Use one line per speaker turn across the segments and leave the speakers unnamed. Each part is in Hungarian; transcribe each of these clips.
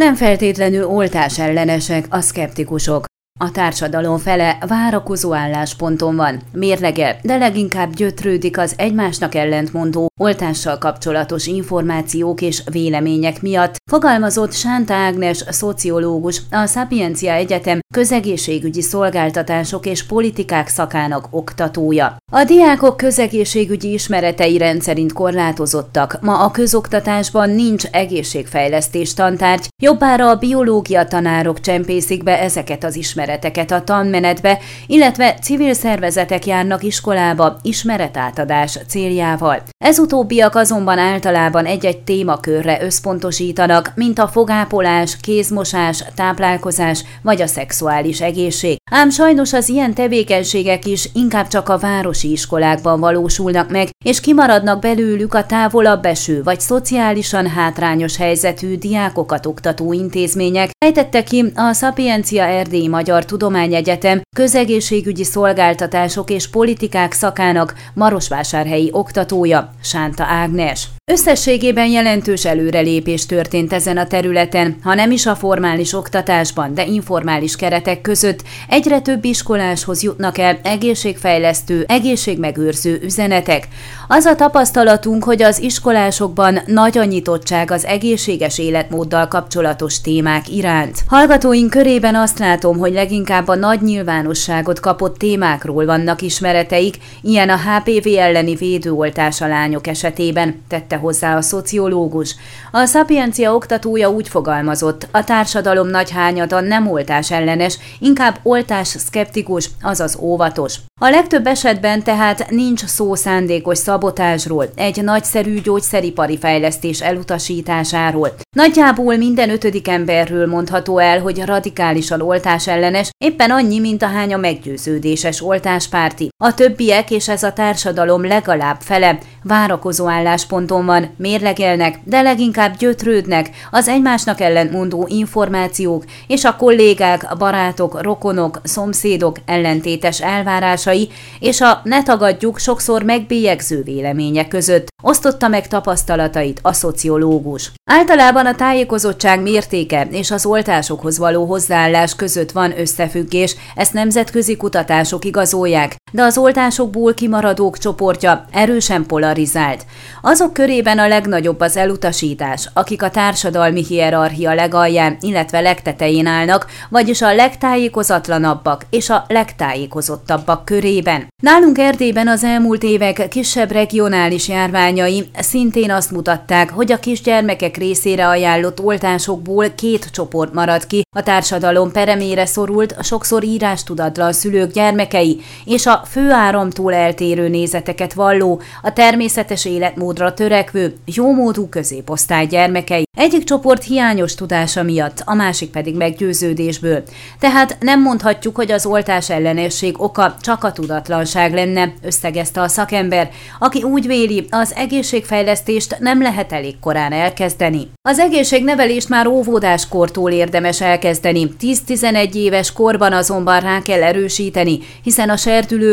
Nem feltétlenül oltás ellenesek a szkeptikusok. A társadalom fele várakozó állásponton van, mérlegel, de leginkább gyötrődik az egymásnak ellentmondó oltással kapcsolatos információk és vélemények miatt, fogalmazott Sánta Ágnes szociológus, a Sapiencia Egyetem közegészségügyi szolgáltatások és politikák szakának oktatója. A diákok közegészségügyi ismeretei rendszerint korlátozottak, ma a közoktatásban nincs egészségfejlesztés tantárgy, jobbára a biológia tanárok csempészik be ezeket az ismereteket a tanmenetbe, illetve civil szervezetek járnak iskolába ismeretátadás céljával. Ez utóbbiak azonban általában egy-egy témakörre összpontosítanak, mint a fogápolás, kézmosás, táplálkozás vagy a szexuális egészség. Ám sajnos az ilyen tevékenységek is inkább csak a városi iskolákban valósulnak meg, és kimaradnak belőlük a távolabb eső vagy szociálisan hátrányos helyzetű diákokat oktató intézmények, fejtette ki a Sapiencia Erdély Magyar Tudományegyetem közegészségügyi szolgáltatások és politikák szakának Marosvásárhelyi oktatója, Sánta Ágnes. Összességében jelentős előrelépés történt ezen a területen, ha nem is a formális oktatásban, de informális keretek között egyre több iskoláshoz jutnak el egészségfejlesztő, egészségmegőrző üzenetek. Az a tapasztalatunk, hogy az iskolásokban nagy a nyitottság az egészséges életmóddal kapcsolatos témák iránt. Hallgatóink körében azt látom, hogy leginkább a nagy nyilvánosságot kapott témákról vannak ismereteik, ilyen a HPV elleni védőoltás a lányok esetében, tette tette hozzá a szociológus. A Sapiencia oktatója úgy fogalmazott, a társadalom nagy hányada nem oltás ellenes, inkább oltás szkeptikus, azaz óvatos. A legtöbb esetben tehát nincs szó szándékos szabotásról, egy nagyszerű gyógyszeripari fejlesztés elutasításáról. Nagyjából minden ötödik emberről mondható el, hogy radikálisan oltás ellenes, éppen annyi, mint a hány a meggyőződéses oltáspárti. A többiek és ez a társadalom legalább fele várakozó állásponton van, mérlegelnek, de leginkább gyötrődnek az egymásnak ellentmondó információk és a kollégák, barátok, rokonok, szomszédok ellentétes elvárásai és a ne tagadjuk sokszor megbélyegző vélemények között. Osztotta meg tapasztalatait a szociológus. Általában a tájékozottság mértéke és az oltásokhoz való hozzáállás között van összefüggés, ezt nemzetközi kutatások igazolják, de az oltásokból kimaradók csoportja erősen polarizált. Azok körében a legnagyobb az elutasítás, akik a társadalmi hierarchia legalján, illetve legtetején állnak, vagyis a legtájékozatlanabbak és a legtájékozottabbak körében. Nálunk Erdélyben az elmúlt évek kisebb regionális járványai szintén azt mutatták, hogy a kisgyermekek részére ajánlott oltásokból két csoport maradt ki, a társadalom peremére szorult, sokszor írástudatlan szülők gyermekei és a főáramtól eltérő nézeteket valló, a természetes életmódra törekvő, jómódú középosztály gyermekei. Egyik csoport hiányos tudása miatt, a másik pedig meggyőződésből. Tehát nem mondhatjuk, hogy az oltás ellenesség oka csak a tudatlanság lenne, összegezte a szakember, aki úgy véli, az egészségfejlesztést nem lehet elég korán elkezdeni. Az egészségnevelést már óvodáskortól érdemes elkezdeni, 10-11 éves korban azonban rá kell erősíteni, hiszen a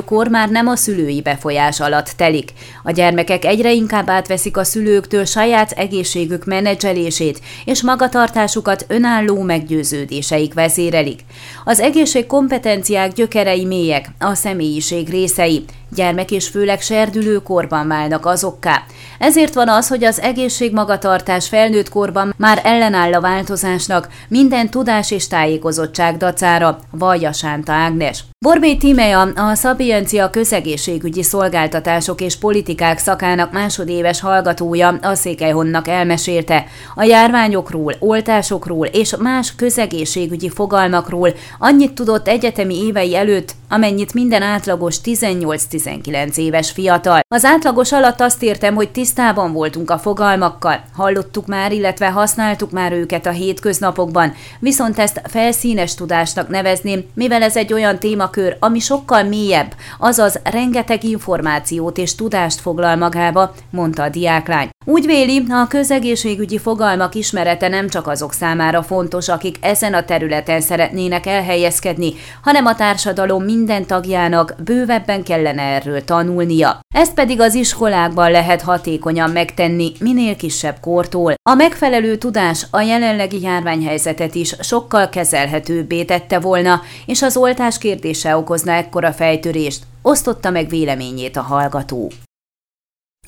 serdülőkor már nem a szülői befolyás alatt telik. A gyermekek egyre inkább átveszik a szülőktől saját egészségük menedzselését, és magatartásukat önálló meggyőződéseik vezérelik. Az egészség kompetenciák gyökerei mélyek, a személyiség részei, gyermek és főleg serdülőkorban válnak azokká. Ezért van az, hogy az egészségmagatartás felnőtt korban már ellenáll a változásnak, minden tudás és tájékozottság dacára, vallja Sánta Ágnes. Borbé Tímea, a Szabiencia közegészségügyi szolgáltatások és politikák szakának másodéves hallgatója a Székelyhonnak elmesélte a járványokról, oltásokról és más közegészségügyi fogalmakról annyit tudott egyetemi évei előtt, amennyit minden átlagos 18-19 éves fiatal. Az átlagos alatt azt értem, hogy tisztában voltunk a fogalmakkal, hallottuk már, illetve használtuk már őket a hétköznapokban, viszont ezt felszínes tudásnak nevezném, mivel ez egy olyan témakör, ami sokkal mélyebb, azaz rengeteg információt és tudást foglal magába, mondta a diáklány. Úgy véli, a közegészségügyi fogalmak ismerete nem csak azok számára fontos, akik ezen a területen szeretnének elhelyezkedni, hanem a társadalom minden tagjának bővebben kellene erről tanulnia. Ezt pedig az iskolákban lehet hatékonyan megtenni, minél kisebb kortól. A megfelelő tudás a jelenlegi járványhelyzetet is sokkal kezelhetőbbé tette volna, és az oltás kérdése okozna ekkora fejtörést, osztotta meg véleményét a hallgató.